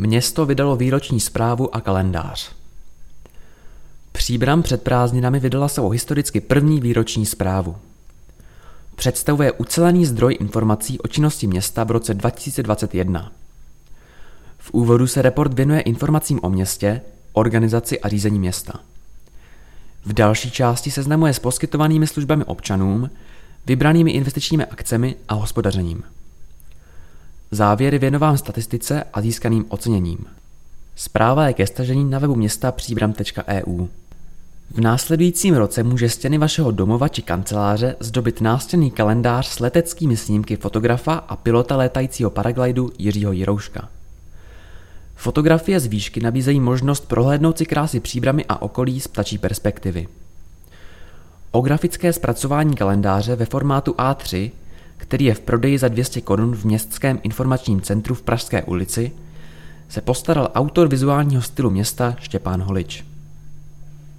Město vydalo výroční zprávu a kalendář. Příbram před prázdninami vydala svou historicky první výroční zprávu. Představuje ucelený zdroj informací o činnosti města v roce 2021. V úvodu se report věnuje informacím o městě, organizaci a řízení města. V další části seznamuje s poskytovanými službami občanům, vybranými investičními akcemi a hospodařením. Závěr je věnován statistice a získaným oceněním. Zpráva je ke stažení na webu města příbram.eu. V následujícím roce může stěny vašeho domova či kanceláře zdobit nástěnný kalendář s leteckými snímky fotografa a pilota létajícího paraglidu Jiřího Jirouška. Fotografie z výšky nabízejí možnost prohlédnout si krásy příbramy a okolí z ptačí perspektivy. O grafické zpracování kalendáře ve formátu A3, který je v prodeji za 200 korun v Městském informačním centru v Pražské ulici, se postaral autor vizuálního stylu města Štěpán Holič.